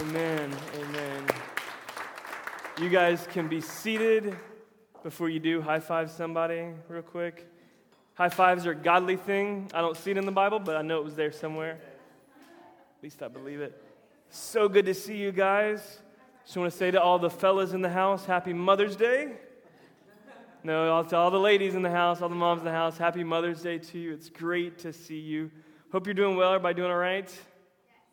Amen. Amen. You guys can be seated before you do. High five somebody real quick. High fives are a godly thing. I don't see it in the Bible, but I know it was there somewhere. At least I believe it. So good to see you guys. Just want to say to all the fellas in the house, Happy Mother's Day. No, to all the ladies in the house, all the moms in the house, Happy Mother's Day to you. It's great to see you. Hope you're doing well. Everybody doing all right?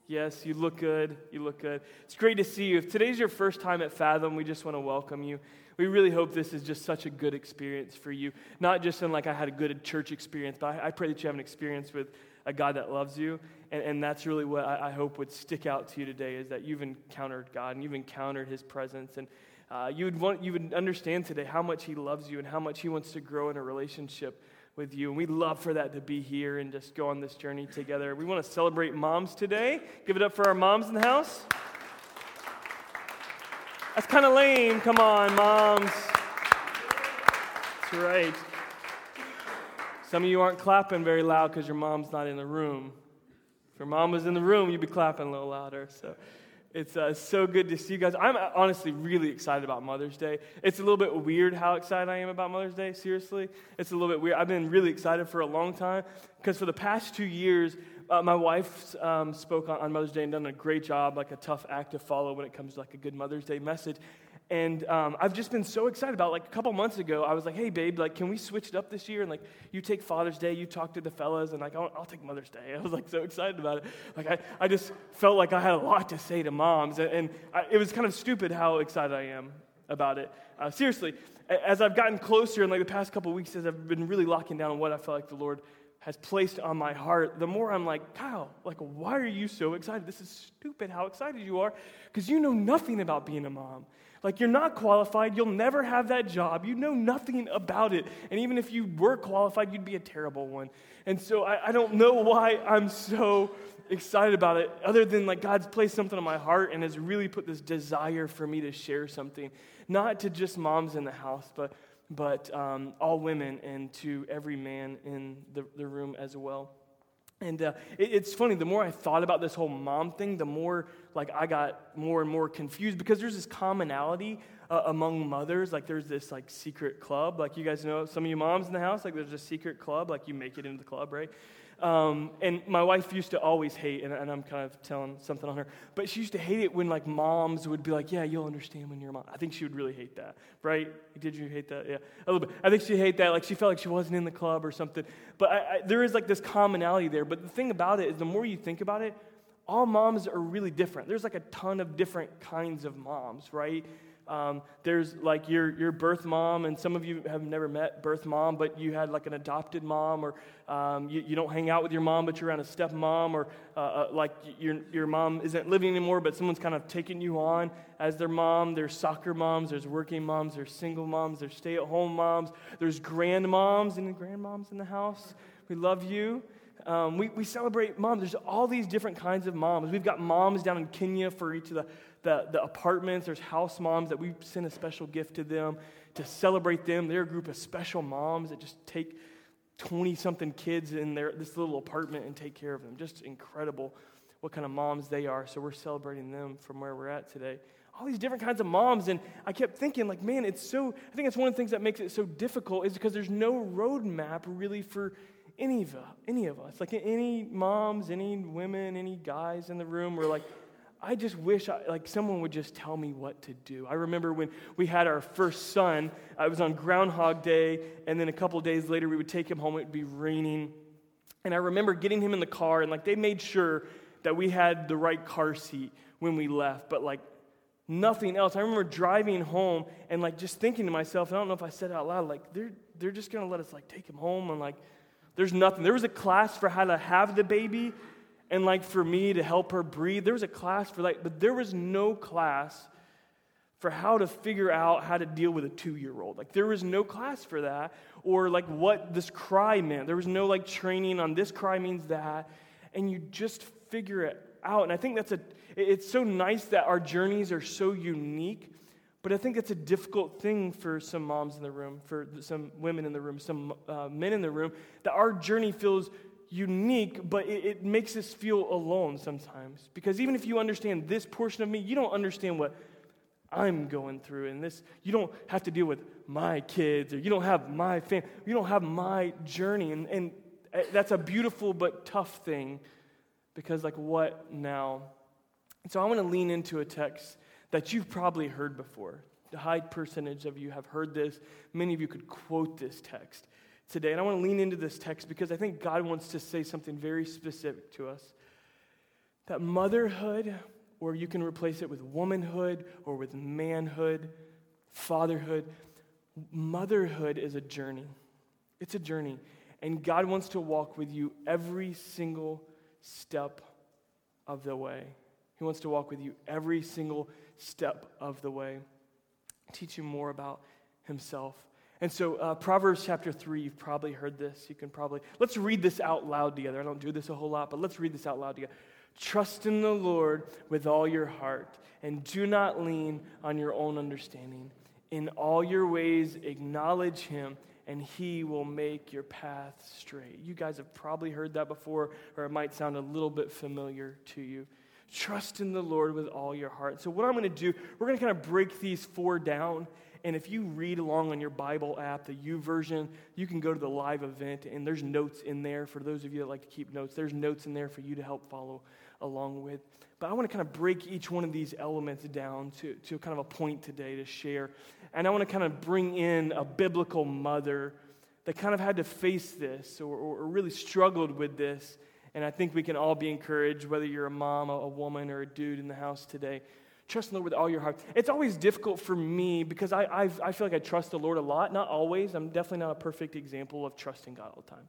Yes, you look good. You look good. It's great to see you. If today's your first time at Fathom, we just want to welcome you. We really hope this is just such a good experience for you. Not just in like I had a good church experience, but I, I pray that you have an experience with a God that loves you. And, and that's really what I, I, hope would stick out to you today is that you've encountered God and you've encountered His presence. And uh, you, would want, you would understand today how much He loves you and how much He wants to grow in a relationship with you. And we'd love for that to be here and just go on this journey together. We want to celebrate moms today. Give it up for our moms in the house. That's kind of lame. Come on, moms. That's right. Some of you aren't clapping very loud because your mom's not in the room. If your mom was in the room, you'd be clapping a little louder. So. It's uh, so good to see you guys. I'm uh, honestly really excited about Mother's Day. It's a little bit weird how excited I am about Mother's Day, seriously. It's a little bit weird. I've been really excited for a long time because for the past two years, uh, my wife um, spoke on, on, Mother's Day and done a great job, like a tough act to follow when it comes to like a good Mother's Day message. And um, I've just been so excited about. Like a couple months ago, I was like, "Hey, babe, like, can we switch it up this year? And like, you take Father's Day, you talk to the fellas, and like, I'll, I'll take Mother's Day." I was like so excited about it. Like, I, I just felt like I had a lot to say to moms, and, and I, it was kind of stupid how excited I am about it. Uh, seriously, as I've gotten closer in like the past couple weeks, as I've been really locking down what I felt like the Lord has placed on my heart, the more I'm like, Kyle, like, why are you so excited? This is stupid how excited you are because you know nothing about being a mom. Like, you're not qualified. You'll never have that job. You know nothing about it. And even if you were qualified, you'd be a terrible one. And so I, I don't know why I'm so excited about it, other than like God's placed something on my heart and has really put this desire for me to share something, not to just moms in the house, but, but um, all women and to every man in the, the room as well. And uh, it, it's funny, the more I thought about this whole mom thing, the more like I got more and more confused because there's this commonality uh, among mothers. Like there's this like secret club. Like you guys know, some of you moms in the house, like there's a secret club. Like you make it into the club, right? Um, and my wife used to always hate, and, and, I'm kind of telling something on her, but she used to hate it when like moms would be like, "Yeah, you'll understand when you're a mom." I think she would really hate that, right? Did you hate that? Yeah, a little bit. I think she hate that. Like she felt like she wasn't in the club or something. But I, I, there is like this commonality there. But the thing about it is, the more you think about it, all moms are really different. There's like a ton of different kinds of moms, right? Um, there's like your, your birth mom, and some of you have never met birth mom, but you had like an adopted mom, or um, you, you don't hang out with your mom, but you're around a stepmom, or uh, uh, like your, your mom isn't living anymore, but someone's kind of taking you on as their mom. There's soccer moms, there's working moms, there's single moms, there's stay at home moms, there's grandmoms, and grandmoms in the house. We love you. Um, we, we celebrate moms. There's all these different kinds of moms. We've got moms down in Kenya for each of the the, the apartments, there's house moms that we send a special gift to them to celebrate them. They're a group of special moms that just take 20 something kids in their, this little apartment and take care of them. Just incredible what kind of moms they are. So we're celebrating them from where we're at today. All these different kinds of moms. And I kept thinking, like, man, it's so, I think it's one of the things that makes it so difficult is because there's no roadmap really for any of, any of us. Like any moms, any women, any guys in the room, we're like, I just wish I, like someone would just tell me what to do. I remember when we had our first son, uh, I was on Groundhog Day, and then a couple days later we would take him home, it would be raining. And I remember getting him in the car, and like they made sure that we had the right car seat when we left, but like nothing else. I remember driving home and like just thinking to myself, I don't know if I said it out loud, like they're, they're just gonna let us like take him home, and like there's nothing. There was a class for how to have the baby and like for me to help her breathe. There was a class for that, but there was no class for how to figure out how to deal with a two year old. Like there was no class for that, or like what this cry meant. There was no like training on this cry means that, and you just figure it out. And I think that's a, it's so nice that our journeys are so unique. But I think it's a difficult thing for some moms in the room, for some women in the room, some uh, men in the room, that our journey feels unique, but it, it makes us feel alone sometimes. Because even if you understand this portion of me, you don't understand what I'm going through. And this, you don't have to deal with my kids, or you don't have my family, you don't have my journey. And, and eh, that's a beautiful but tough thing because, like, what now? So I want to lean into a text that you've probably heard before. A high percentage of you have heard this. Many of you could quote this text today. And I want to lean into this text because I think God wants to say something very specific to us. That motherhood, or you can replace it with womanhood or with manhood, fatherhood, motherhood is a journey. It's a journey. And God wants to walk with you every single step of the way. He wants to walk with you every single step of the way, teach you more about Himself. And so, uh, Proverbs chapter 3, you've probably heard this. You can probably, let's read this out loud together. I don't do this a whole lot, but let's read this out loud together. Trust in the Lord with all your heart, and do not lean on your own understanding. In all your ways, acknowledge Him, and He will make your path straight. You guys have probably heard that before, or it might sound a little bit familiar to you. Trust in the Lord with all your heart. So, what I'm going to do, we're going to kind of break these four down and if you read along on your Bible app, the YouVersion, you can go to the live event, and there's notes in there for those of you that like to keep notes. There's notes in there for you to help follow along with. But I want to kind of break each one of these elements down to, to kind of a point today to share. And I want to kind of bring in a biblical mother that kind of had to face this or, or really struggled with this. And I think we can all be encouraged, whether you're a mom, a woman, or a dude in the house today, Trust the Lord with all your heart. It's always difficult for me because I, I've, i feel like I trust the Lord a lot. Not always. I'm definitely not a perfect example of trusting God all the time,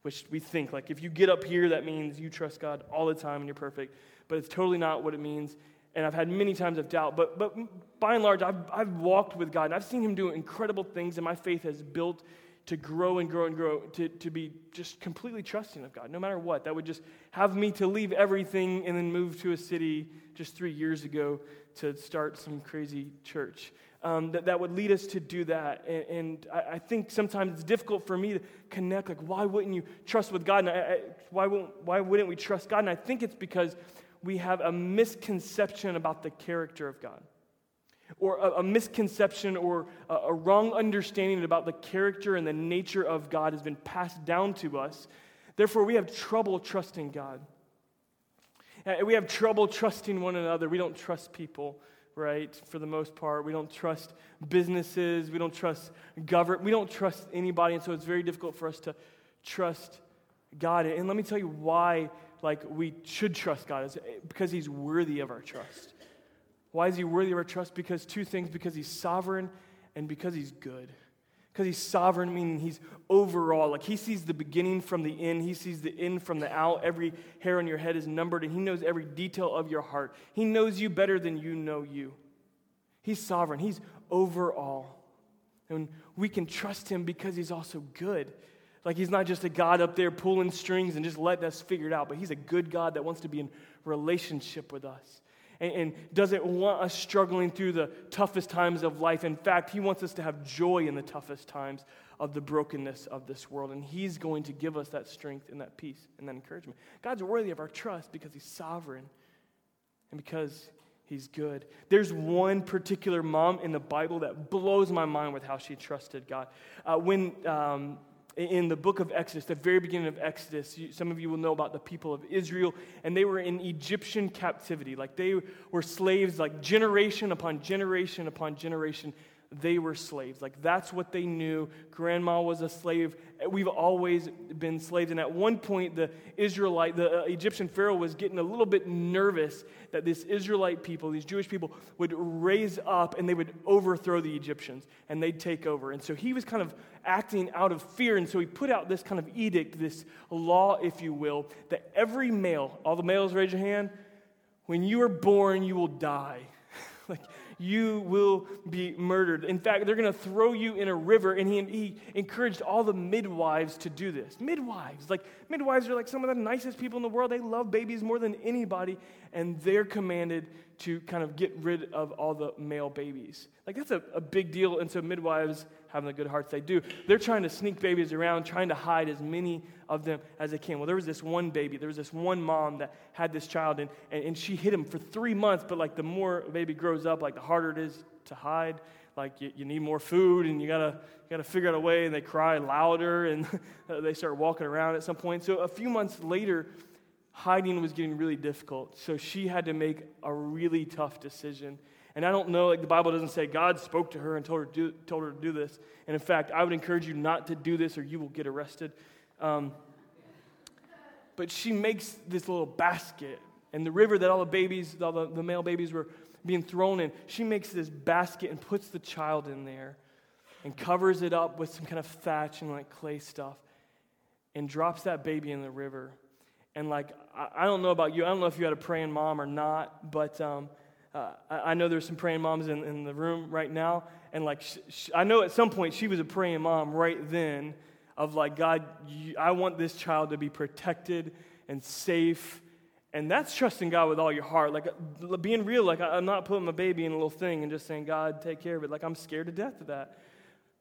which we think like if you get up here, that means you trust God all the time and you're perfect. But it's totally not what it means. And I've had many times of doubt. But, but by and large, I've, I've walked with God and I've seen Him do incredible things, and my faith has built to grow and grow and grow, to, to be just completely trusting of God, no matter what. That would just have me to leave everything and then move to a city just three years ago to start some crazy church. Um, that, that would lead us to do that. And, and I, I, think sometimes it's difficult for me to connect, like, why wouldn't you trust with God? And I, I, why, won't, why wouldn't we trust God? And I think it's because we have a misconception about the character of God, or a, a misconception or a, a wrong understanding about the character and the nature of God has been passed down to us. Therefore, we have trouble trusting God. Uh, we have trouble trusting one another. We don't trust people, right? For the most part, we don't trust businesses. We don't trust government. We don't trust anybody. And so it's very difficult for us to trust God. And let me tell you why like we should trust God is because he's worthy of our trust. Why is he worthy of our trust? Because two things because he's sovereign and because he's good. Because he's sovereign, meaning he's overall. Like he sees the beginning from the end, he sees the end from the out. Every hair on your head is numbered, and he knows every detail of your heart. He knows you better than you know you. He's sovereign, he's overall. And we can trust him because he's also good. Like he's not just a God up there pulling strings and just letting us figure it out, but he's a good God that wants to be in relationship with us and, and doesn't want us struggling through the toughest times of life. In fact, He wants us to have joy in the toughest times of the brokenness of this world. And He's going to give us that strength and that peace and that encouragement. God's worthy of our trust because He's sovereign and because He's good. There's one particular mom in the Bible that blows my mind with how she trusted God. Uh, when um, in the book of Exodus, the very beginning of Exodus, some of you will know about the people of Israel, and they were in Egyptian captivity. Like they were slaves, like generation upon generation upon generation they were slaves. Like that's what they knew. Grandma was a slave. We've always been slaves. And at one point, the Israelite, the uh, Egyptian Pharaoh was getting a little bit nervous that this Israelite people, these Jewish people, would raise up and they would overthrow the Egyptians and they'd take over. And so he was kind of acting out of fear. And so he put out this kind of edict, this law, if you will, that every male, all the males raise your hand, when you are born, you will die. Like you will be murdered. In fact, they're going to throw you in a river. And he, he encouraged all the midwives to do this. Midwives, like, midwives are like some of the nicest people in the world. They love babies more than anybody. And they're commanded to kind of get rid of all the male babies. Like, that's a, a big deal. And so, midwives, having the good hearts they do, they're trying to sneak babies around, trying to hide as many of them as they can. Well, there was this one baby, there was this one mom that had this child, and, and, and she hid him for three months, but like the more a baby grows up, like the harder it is to hide. Like you, you need more food, and you gotta, you gotta figure out a way, and they cry louder, and they start walking around at some point. So a few months later, hiding was getting really difficult. So she had to make a really tough decision. And I don't know, like the Bible doesn't say God spoke to her and told her, do, told her to do this. And in fact, I would encourage you not to do this or you will get arrested. Um, but she makes this little basket. And the river that all the babies, all the, the male babies were being thrown in, she makes this basket and puts the child in there and covers it up with some kind of thatch and like clay stuff and drops that baby in the river. And like, I, I don't know about you, I don't know if you had a praying mom or not, but um, uh, I, I, know there's some praying moms in, in the room right now, and like sh- sh- I know at some point she was a praying mom right then, of like God, you, I want this child to be protected and safe, and that's trusting God with all your heart, like uh, being real. Like I'm not putting my baby in a little thing and just saying God take care of it. Like I'm scared to death of that.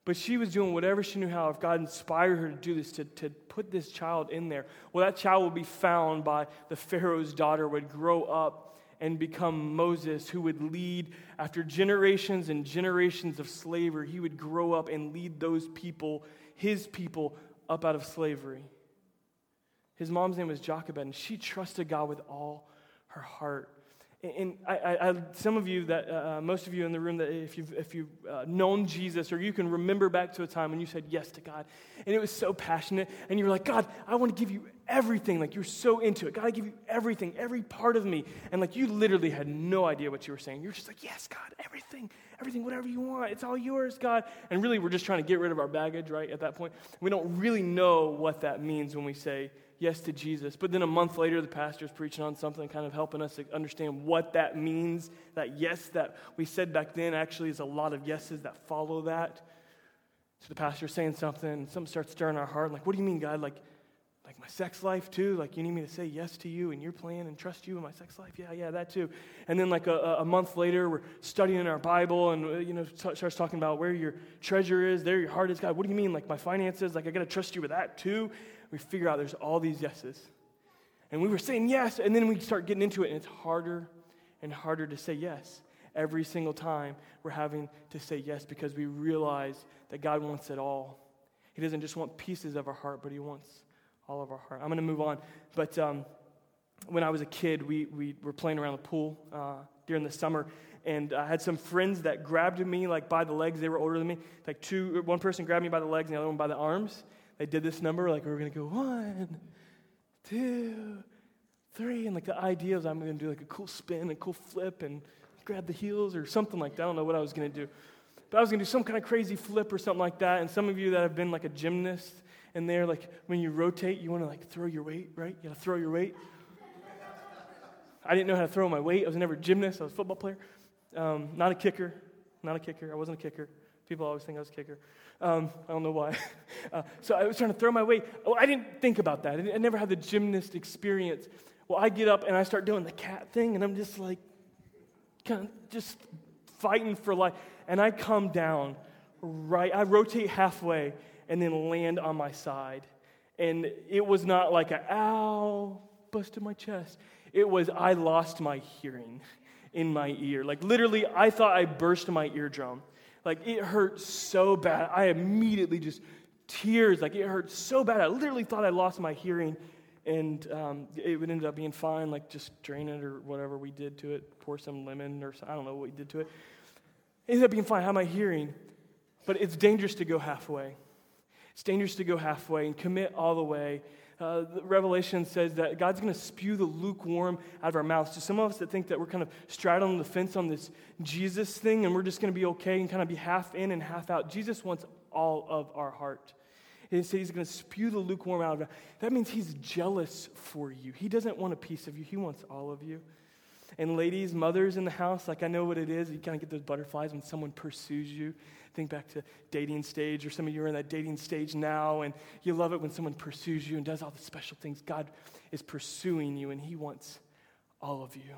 But she was doing whatever she knew how. If God inspired her to do this, to, to put this child in there, well, that child would be found by the Pharaoh's daughter, would grow up and become Moses, who would lead after generations and generations of slavery. He would grow up and lead those people, his people, up out of slavery. His mom's name was Jochebed, and she trusted God with all her heart. And I, I, some of you that, uh, uh, most of you in the room, that if you've, if you've uh, known Jesus or you can remember back to a time when you said yes to God and it was so passionate and you were like, God, I want to give you everything. Like you're so into it. God, I give you everything, every part of me. And like you literally had no idea what you were saying. You're just like, yes, God, everything, everything, whatever you want. It's all yours, God. And really, we're just trying to get rid of our baggage, right, at that point. We don't really know what that means when we say yes to Jesus. But then a month later, the pastor's preaching on something, kind of helping us to understand what that means. That yes that we said back then actually is a lot of yeses that follow that. So the pastor's saying something, and something starts stirring our heart. Like, what do you mean, God? Like, like my sex life too? Like, you need me to say yes to you and your plan and trust you in my sex life? Yeah, yeah, that too. And then, like, a, a month later, we're studying our Bible and, uh, you know, starts talking about where your treasure is, there your heart is. God, what do you mean? Like, my finances? Like, I got to trust you with that too? We figure out there's all these yeses. And we were saying yes, and then we start getting into it, and it's harder and harder to say yes. Every single time we're having to say yes because we realize that God wants it all. He doesn't just want pieces of our heart, but He wants all of our heart. I'm going to move on. But um, when I was a kid, we, we were playing around the pool uh, during the summer, and I had some friends that grabbed me like by the legs. They were older than me. Like two, one person grabbed me by the legs, and the other one by the arms they did this number, like we were going to go one, two, three. And like the idea was I'm going to do like a cool spin, a cool flip, and grab the heels or something like that. I don't know what I was going to do. But I was going to do some kind of crazy flip or something like that. And some of you that have been like a gymnast, and there, like when you rotate, you want to like throw your weight, right? You got to throw your weight. I didn't know how to throw my weight. I was never a gymnast. I was a football player. Um, not a kicker. Not a kicker. I wasn't a kicker. People always think I was a kicker. Um, I don't know why. Uh, so I was trying to throw my weight. Oh, I didn't think about that. I, I never had the gymnast experience. Well, I get up and I start doing the cat thing, and I'm just like, kind of just fighting for life. And I come down right, I rotate halfway and then land on my side. And it was not like a ow, busted my chest. It was I lost my hearing in my ear. Like literally, I thought I burst my eardrum. Like it hurt so bad. I immediately just tears. Like it hurt so bad. I literally thought I lost my hearing, and um, it would end up being fine. Like just drain it or whatever we did to it. Pour some lemon or I don't know what we did to it. It ended up being fine. How have my hearing, but it's dangerous to go halfway. It's dangerous to go halfway and commit all the way uh, Revelation says that God's going to spew the lukewarm out of our mouths. To some of us that think that we're kind of straddling the fence on this Jesus thing and we're just going to be okay and kind of be half in and half out, Jesus wants all of our heart. He said he's going to spew the lukewarm out of it. That means he's jealous for you. He doesn't want a piece of you, he wants all of you. And ladies, mothers in the house, like I know what it is. You kind of get those butterflies when someone pursues you. Think back to dating stage, or some of you are in that dating stage now, and you love it when someone pursues you and does all the special things. God is pursuing you, and He wants all of you.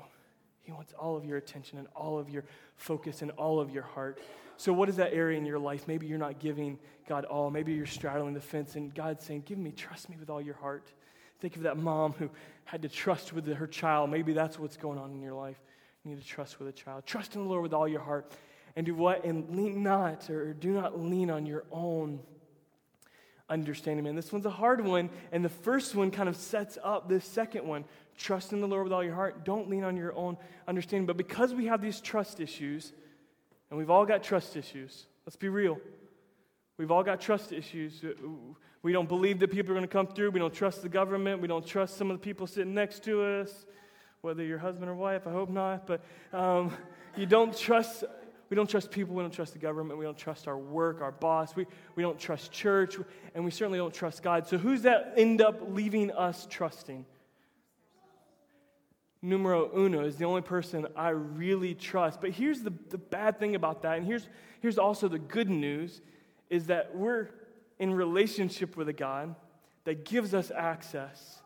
He wants all of your attention and all of your focus and all of your heart. So, what is that area in your life? Maybe you're not giving God all. Maybe you're straddling the fence, and God's saying, Give me, trust me with all your heart. Think of that mom who had to trust with her child. Maybe that's what's going on in your life. You need to trust with a child. Trust in the Lord with all your heart. And do what? And lean not, or do not lean on your own understanding, man. This one's a hard one. And the first one kind of sets up this second one. Trust in the Lord with all your heart. Don't lean on your own understanding. But because we have these trust issues, and we've all got trust issues, let's be real. We've all got trust issues. We don't believe that people are going to come through. We don't trust the government. We don't trust some of the people sitting next to us, whether you're husband or wife. I hope not. But um, you don't trust. We don't trust people. We don't trust the government. We don't trust our work, our boss. We, we don't trust church. And we certainly don't trust God. So who's that end up leaving us trusting? Numero uno is the only person I really trust. But here's the, the bad thing about that. And here's, here's also the good news is that we're in relationship with a God that gives us access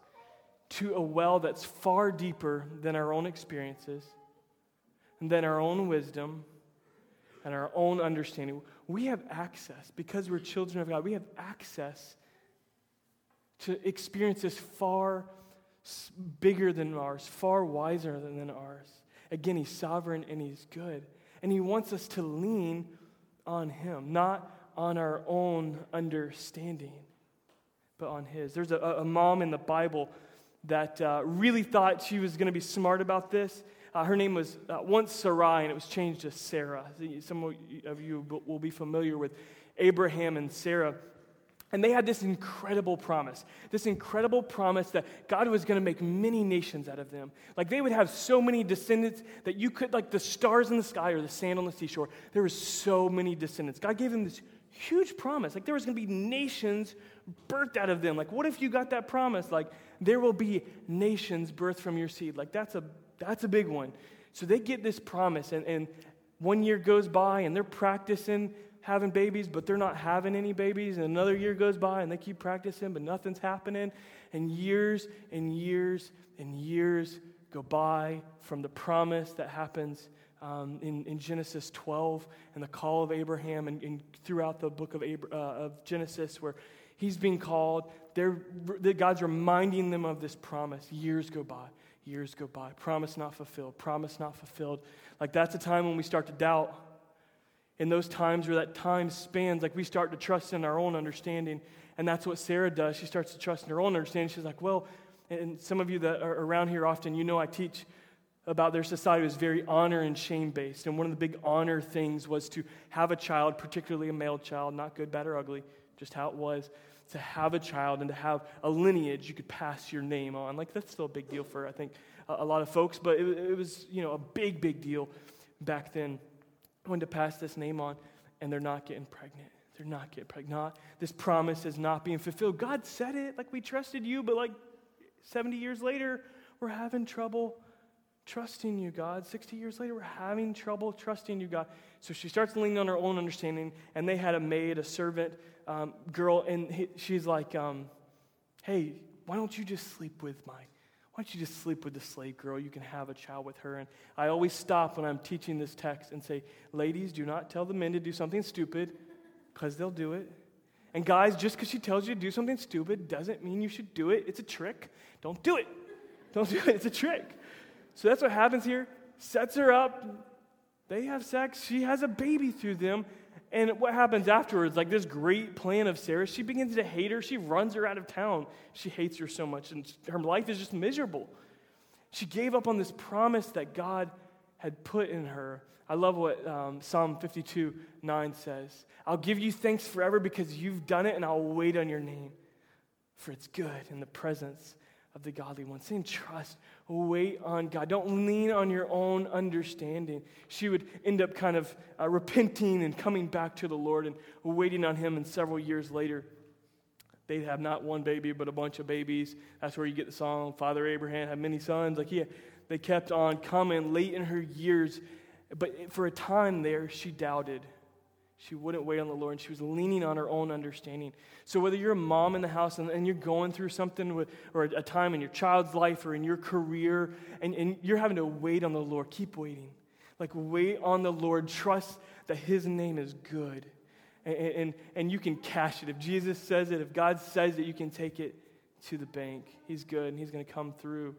to a well that's far deeper than our own experiences and than our own wisdom and our own understanding. We have access, because we're children of God, we have access to experiences far bigger than ours, far wiser than ours. Again, He's sovereign and He's good. And He wants us to lean on Him, not on our own understanding, but on His. There's a, a mom in the Bible that uh, really thought she was going to be smart about this. Uh, her name was uh, once Sarai, and it was changed to Sarah. Some of you will be familiar with Abraham and Sarah. And they had this incredible promise, this incredible promise that God was going to make many nations out of them. Like they would have so many descendants that you could, like the stars in the sky or the sand on the seashore, there were so many descendants. God gave them this huge promise. Like there was going to be nations birthed out of them. Like what if you got that promise? Like there will be nations birthed from your seed. Like that's a that's a big one. So they get this promise, and, and one year goes by, and they're practicing having babies, but they're not having any babies. And another year goes by, and they keep practicing, but nothing's happening. And years and years and years go by from the promise that happens um, in, in, Genesis 12 and the call of Abraham and, and throughout the book of, uh, of Genesis where he's being called. God's reminding them of this promise. Years go by, years go by. Promise not fulfilled, promise not fulfilled. Like that's a time when we start to doubt. In those times where that time spans, like we start to trust in our own understanding. And that's what Sarah does. She starts to trust in her own understanding. She's like, well, and some of you that are around here often, you know I teach about their society was very honor and shame based. And one of the big honor things was to have a child, particularly a male child, not good, bad, or ugly, just how it was, to have a child and to have a lineage you could pass your name on. Like, that's still a big deal for, I think, a, a lot of folks, but it, it, was, you know, a big, big deal back then when to pass this name on, and they're not getting pregnant. They're not getting pregnant. This promise is not being fulfilled. God said it, like we trusted you, but like 70 years later, we're having trouble trusting you, God. 60 years later, we're having trouble trusting you, God. So she starts leaning on her own understanding, and they had a maid, a servant um, girl, and he, she's like, um, hey, why don't you just sleep with my, why don't you just sleep with the slave girl? You can have a child with her. And I always stop when I'm teaching this text and say, ladies, do not tell the men to do something stupid, because they'll do it. And guys, just because she tells you to do something stupid doesn't mean you should do it. It's a trick. Don't do it. Don't do it. It's a trick. So that's what happens here. Sets her up. They have sex. She has a baby through them. And what happens afterwards, like this great plan of Sarah, she begins to hate her. She runs her out of town. She hates her so much, and her life is just miserable. She gave up on this promise that God had put in her. I love what um, Psalm 52 9 says I'll give you thanks forever because you've done it, and I'll wait on your name, for it's good in the presence of the godly one. Saying trust, wait on God. Don't lean on your own understanding. She would end up kind of uh, repenting and coming back to the Lord and waiting on Him. And several years later, they'd have not one baby, but a bunch of babies. That's where you get the song, Father Abraham had many sons. Like, yeah, they kept on coming late in her years. But for a time there, she doubted. She wouldn't wait on the Lord, she was leaning on her own understanding. So, whether you're a mom in the house and, and you're going through something with, or a, a time in your child's life or in your career, and, and you're having to wait on the Lord, keep waiting. Like, wait on the Lord. Trust that His name is good. And, and, and you can cash it. If Jesus says it, if God says it, you can take it to the bank. He's good, and He's going to come through.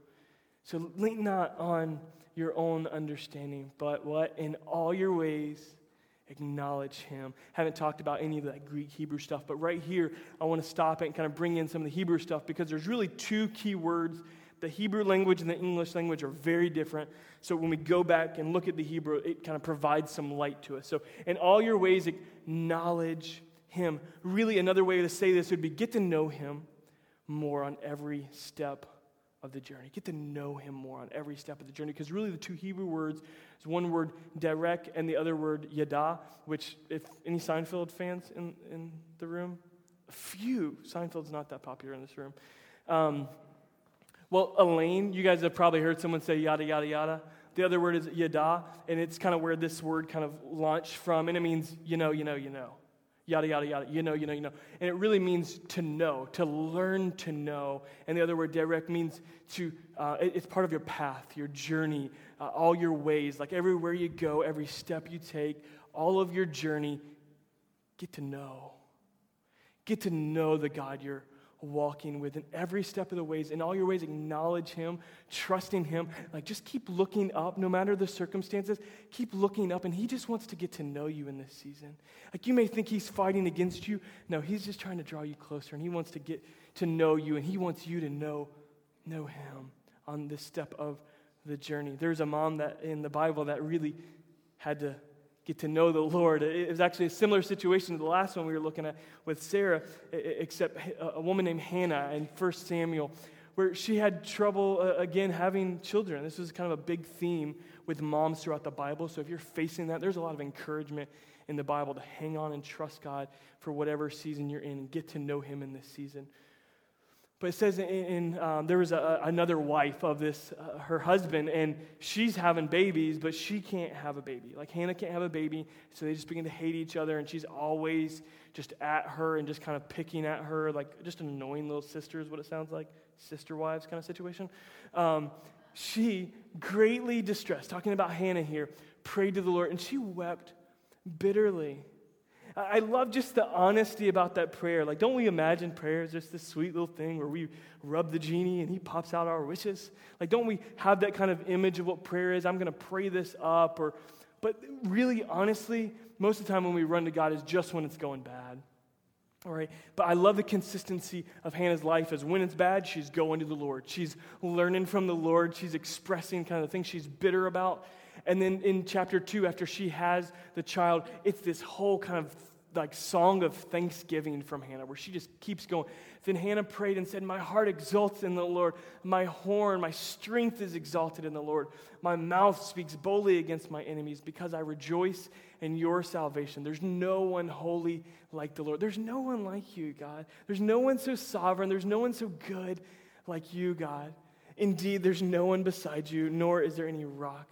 So, lean not on your own understanding, but what? In all your ways, acknowledge him. Haven't talked about any of that Greek Hebrew stuff, but right here, I want to stop it and kind of bring in some of the Hebrew stuff because there's really two key words. The Hebrew language and the English language are very different. So when we go back and look at the Hebrew, it kind of provides some light to us. So, in all your ways, acknowledge him. Really, another way to say this would be get to know him more on every step of the journey. Get to know him more on every step of the journey. Because really, the two Hebrew words is one word, derek, and the other word, yada, which, if any Seinfeld fans in, in the room, a few. Seinfeld's not that popular in this room. Um, well, Elaine, you guys have probably heard someone say yada, yada, yada. The other word is yada, and it's kind of where this word kind of launched from, and it means you know, you know, you know yada, yada, yada, you know, you know, you know. And it really means to know, to learn to know. And the other word, derek, means to, uh, it, it's part of your path, your journey, uh, all your ways. Like everywhere you go, every step you take, all of your journey, get to know. Get to know the God you're walking with in every step of the ways. In all your ways, acknowledge Him, trusting Him. Like, just keep looking up, no matter the circumstances. Keep looking up, and He just wants to get to know you in this season. Like, you may think He's fighting against you. No, He's just trying to draw you closer, and He wants to get to know you, and He wants you to know, know Him on this step of the journey. There's a mom that in the Bible that really had to get to know the Lord. It was actually a similar situation to the last one we were looking at with Sarah, except a woman named Hannah in 1 Samuel, where she had trouble, uh, again, having children. This was kind of a big theme with moms throughout the Bible. So if you're facing that, there's a lot of encouragement in the Bible to hang on and trust God for whatever season you're in and get to know Him in this season. But it says in, in um, there was a, another wife of this, uh, her husband, and she's having babies, but she can't have a baby. Like Hannah can't have a baby, so they just begin to hate each other, and she's always just at her and just kind of picking at her, like just an annoying little sister is what it sounds like, sister wives kind of situation. Um, she, greatly distressed, talking about Hannah here, prayed to the Lord, and she wept bitterly. I love just the honesty about that prayer. Like, don't we imagine prayer as just this sweet little thing where we rub the genie and he pops out our wishes? Like, don't we have that kind of image of what prayer is? I'm going to pray this up. Or, but really, honestly, most of the time when we run to God is just when it's going bad. All right. But I love the consistency of Hannah's life as when it's bad, she's going to the Lord. She's learning from the Lord. She's expressing kind of the things she's bitter about. And then in chapter two, after she has the child, it's this whole kind of like song of thanksgiving from Hannah, where she just keeps going. Then Hannah prayed and said, My heart exults in the Lord. My horn, my strength is exalted in the Lord. My mouth speaks boldly against my enemies because I rejoice in your salvation. There's no one holy like the Lord. There's no one like you, God. There's no one so sovereign. There's no one so good like you, God. Indeed, there's no one beside you, nor is there any rock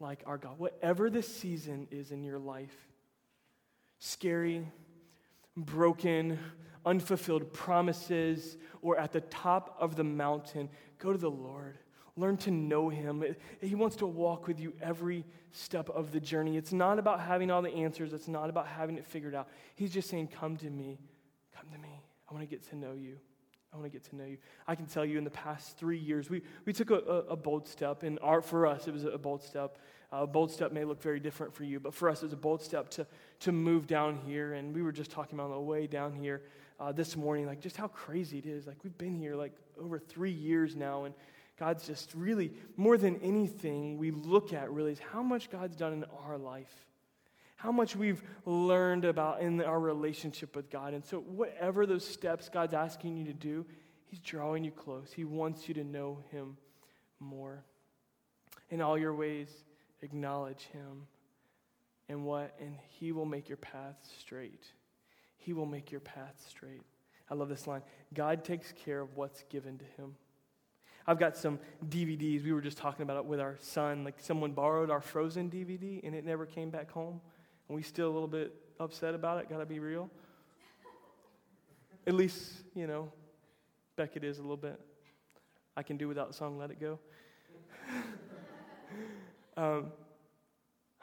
like our God. Whatever the season is in your life, scary, broken, unfulfilled promises, or at the top of the mountain, go to the Lord. Learn to know Him. He wants to walk with you every step of the journey. It's not about having all the answers, it's not about having it figured out. He's just saying, Come to me. Come to me. I want to get to know you. I want to get to know you. I can tell you in the past three years, we, we took a, a, a bold step. And our, for us, it was a bold step. Uh, a bold step may look very different for you, but for us, it was a bold step to, to move down here. And we were just talking about the way down here uh, this morning, like just how crazy it is. Like we've been here like over three years now, and God's just really, more than anything we look at really is how much God's done in our life how much we've learned about in our relationship with God. And so, whatever those steps God's asking you to do, He's drawing you close. He wants you to know Him more. In all your ways, acknowledge Him. And what? And He will make your path straight. He will make your path straight. I love this line God takes care of what's given to Him. I've got some DVDs. We were just talking about it with our son. Like someone borrowed our Frozen DVD and it never came back home. And we still a little bit upset about it. Got to be real. At least, you know, Beckett is a little bit. I can do without the song Let It Go. um,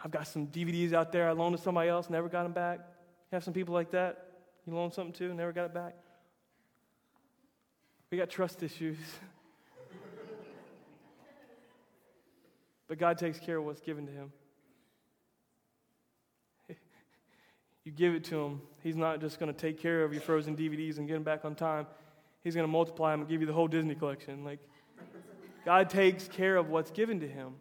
I've got some DVDs out there I loaned to somebody else, never got them back. You have some people like that. You loan something to, never got it back. We got trust issues. but God takes care of what's given to Him. You give it to Him, He's not just going to take care of your frozen DVDs and get them back on time. He's going to multiply them and give you the whole Disney collection. Like, God takes care of what's given to Him.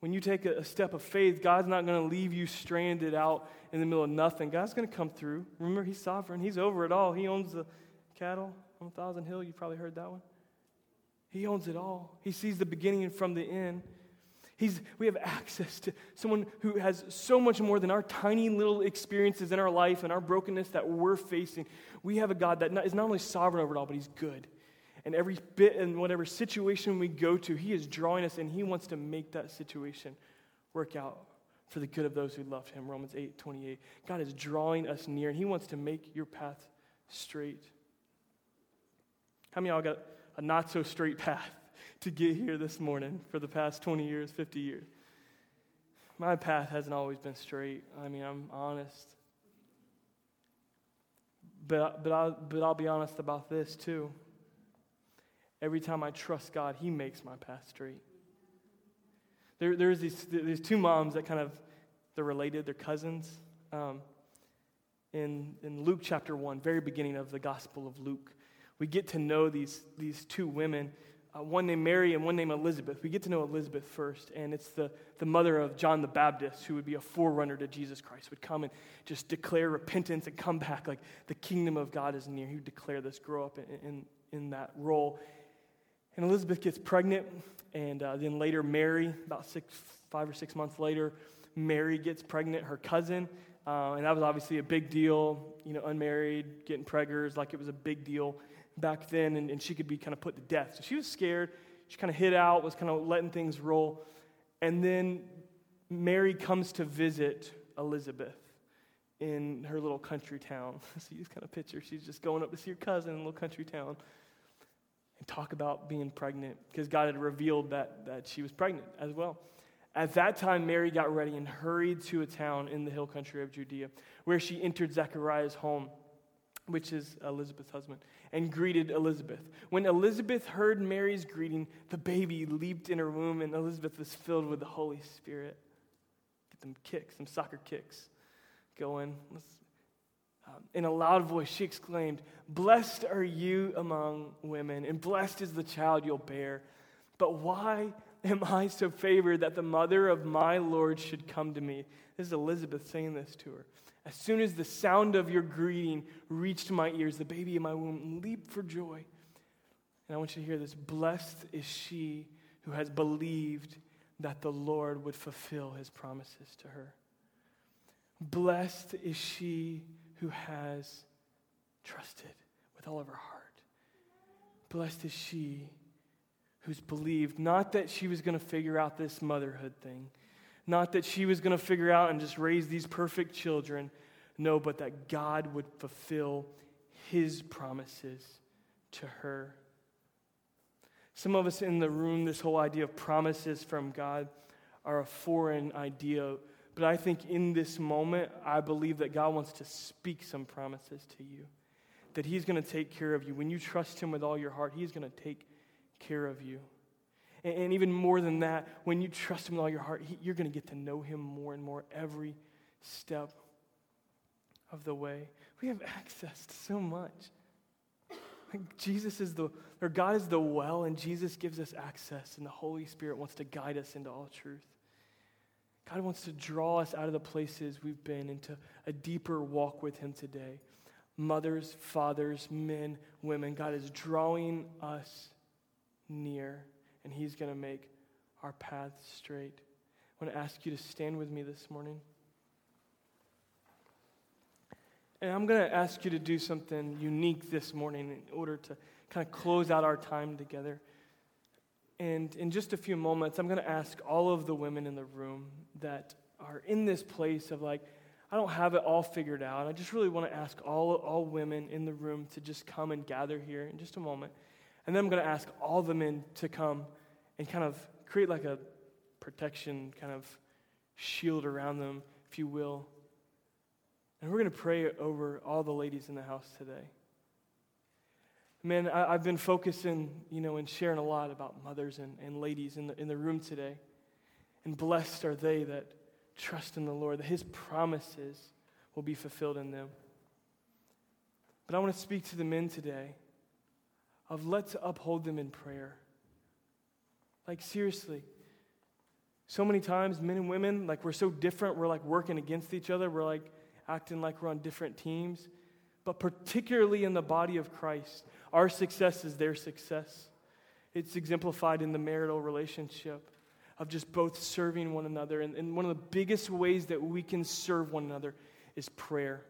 When you take a, step of faith, God's not going to leave you stranded out in the middle of nothing. God's going to come through. Remember, He's sovereign, He's over it all. He owns the cattle on Thousand Hill. You probably heard that one. He owns it all. He sees the beginning from the end. He's, we have access to someone who has so much more than our tiny little experiences in our life and our brokenness that we're facing. We have a God that not, is not only sovereign over it all, but He's good. And every bit and whatever situation we go to, He is drawing us and He wants to make that situation work out for the good of those who love Him. Romans 8 28. God is drawing us near and He wants to make your path straight. How many of y'all got a not so straight path to get here this morning for the past 20 years, 50 years? My path hasn't always been straight. I mean, I'm honest. But, but, I'll, but I'll be honest about this too. Every time I trust God, He makes my path straight. There, there's these, these two moms that kind of, they're related, they're cousins. Um, in, in Luke chapter 1, very beginning of the Gospel of Luke, we get to know these, these two women, uh, one named Mary and one named Elizabeth. We get to know Elizabeth first, and it's the, the mother of John the Baptist, who would be a forerunner to Jesus Christ, would come and just declare repentance and come back like the kingdom of God is near. He would declare this, grow up in, in, in that role. And Elizabeth gets pregnant, and uh, then later Mary, about six, five or six months later, Mary gets pregnant, her cousin. Uh, and that was obviously a big deal, you know, unmarried, getting preggers, like it was a big deal back then, and, and she could be kind of put to death. So she was scared. She kind of hid out, was kind of letting things roll. And then Mary comes to visit Elizabeth in her little country town. so you just kind of picture she's just going up to see her cousin in a little country town and talk about being pregnant because God had revealed that, that she was pregnant as well. At that time, Mary got ready and hurried to a town in the hill country of Judea where she entered Zechariah's home which is Elizabeth's husband, and greeted Elizabeth. When Elizabeth heard Mary's greeting, the baby leaped in her womb, and Elizabeth was filled with the Holy Spirit. Get them kicks, some soccer kicks going. Um, in a loud voice, she exclaimed, Blessed are you among women, and blessed is the child you'll bear. But why am I so favored that the mother of my Lord should come to me? This is Elizabeth saying this to her. As soon as the sound of your greeting reached my ears, the baby in my womb leaped for joy. And I want you to hear this Blessed is she who has believed that the Lord would fulfill his promises to her. Blessed is she who has trusted with all of her heart. Blessed is she who's believed, not that she was going to figure out this motherhood thing not that she was going to figure out and just raise these perfect children. No, but that God would fulfill his promises to her. Some of us in the room, this whole idea of promises from God are a foreign idea. But I think in this moment, I believe that God wants to speak some promises to you. That He's going to take care of you. When you trust Him with all your heart, He's going to take care of you. And, even more than that, when you trust Him with all your heart, he, you're going to get to know Him more and more every step of the way. We have access to so much. Like Jesus is the, or God is the well, and Jesus gives us access, and the Holy Spirit wants to guide us into all truth. God wants to draw us out of the places we've been into a deeper walk with Him today. Mothers, fathers, men, women, God is drawing us near and He's going to make our paths straight. I want to ask you to stand with me this morning. And I'm going to ask you to do something unique this morning in order to kind of close out our time together. And in just a few moments, I'm going to ask all of the women in the room that are in this place of like, I don't have it all figured out. I just really want to ask all, all women in the room to just come and gather here in just a moment. And then I'm going to ask all the men to come and kind of create like a protection kind of shield around them, if you will. And we're going to pray over all the ladies in the house today. Man, I, have been focusing, you know, and sharing a lot about mothers and, and ladies in the, in the room today. And blessed are they that trust in the Lord, that His promises will be fulfilled in them. But I want to speak to the men today of let's uphold them in prayer. Like, seriously. So many times, men and women, like, we're so different. We're like working against each other. We're like acting like we're on different teams. But particularly in the body of Christ, our success is their success. It's exemplified in the marital relationship of just both serving one another. And, and one of the biggest ways that we can serve one another is prayer.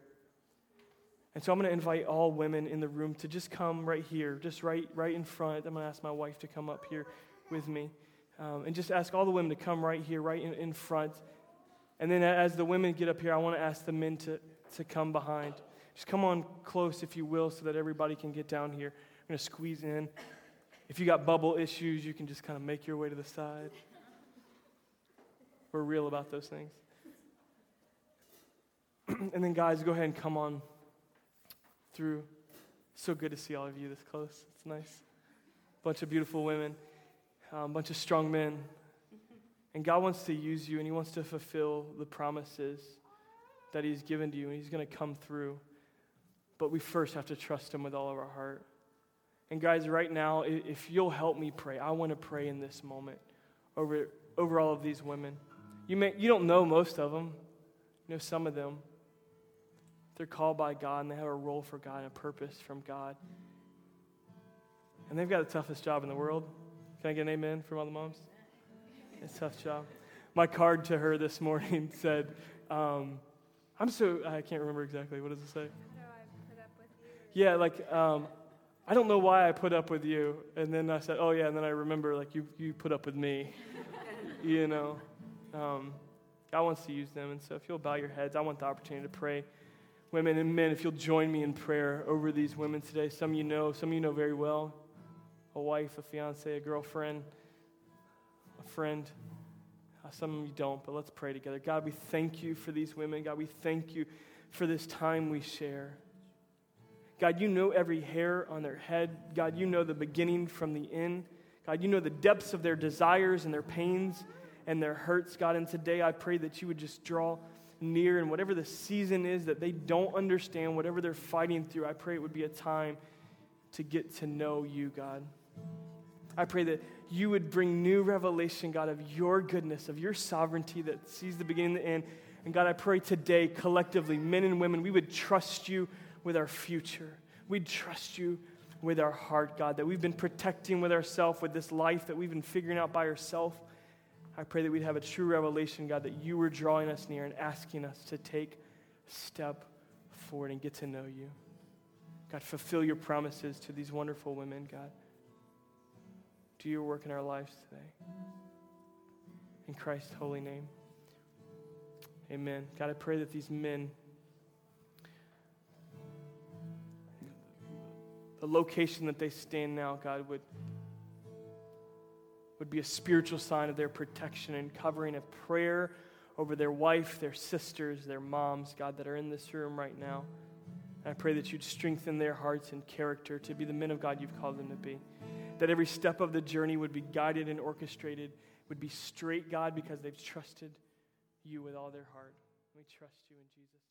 And so I'm going to invite all women in the room to just come right here, just right, right in front. I'm going to ask my wife to come up here with me. Um, and just ask all the women to come right here, right in, in front. And then as the women get up here, I want to ask the men to, to come behind. Just come on close, if you will, so that everybody can get down here. I'm going to squeeze in. If you got bubble issues, you can just kind of make your way to the side. We're real about those things. and then, guys, go ahead and come on through. So good to see all of you this close. It's nice. Bunch of beautiful women, a um, bunch of strong men. And God wants to use you and He wants to fulfill the promises that He's given to you, and He's going to come through. But we first have to trust Him with all of our heart. And guys, right now, if you'll help me pray, I want to pray in this moment over, over all of these women. You, may, you don't know most of them, you know some of them. They're called by God and they have a role for God and a purpose from God. And they've got the toughest job in the world. Can I get an amen from all the moms? It's a tough job. My card to her this morning said, um, I'm so, I can't remember exactly. What does it say? Yeah, like, um, I don't know why I put up with you. And then I said, oh, yeah. And then I remember, like, you, you put up with me. you know, um, God wants to use them. And so if you'll bow your heads, I want the opportunity to pray. Women and men, if you'll join me in prayer over these women today. Some you know, some you know very well a wife, a fiance, a girlfriend, a friend. Uh, some of you don't, but let's pray together. God, we thank you for these women. God, we thank you for this time we share. God, you know every hair on their head. God, you know the beginning from the end. God, you know the depths of their desires and their pains and their hurts, God. And today I pray that you would just draw near and whatever the season is that they don't understand, whatever they're fighting through, I pray it would be a time to get to know you, God. I pray that you would bring new revelation, God, of your goodness, of your sovereignty that sees the beginning and the end. And God, I pray today, collectively, men and women, we would trust you with our future. We'd trust you with our heart, God, that we've been protecting with ourselves, with this life that we've been figuring out by ourselves. I pray that we'd have a true revelation, God, that you were drawing us near and asking us to take step forward and get to know you. God, fulfill your promises to these wonderful women, God. Do your work in our lives today. In Christ's holy name. Amen. God, I pray that these men, the location that they stand now, God, would would be a spiritual sign of their protection and covering of prayer over their wife, their sisters, their moms, God, that are in this room right now. And I pray that you'd strengthen their hearts and character to be the men of God you've called them to be. That every step of the journey would be guided and orchestrated, would be straight, God, because they've trusted you with all their heart. We trust you in Jesus'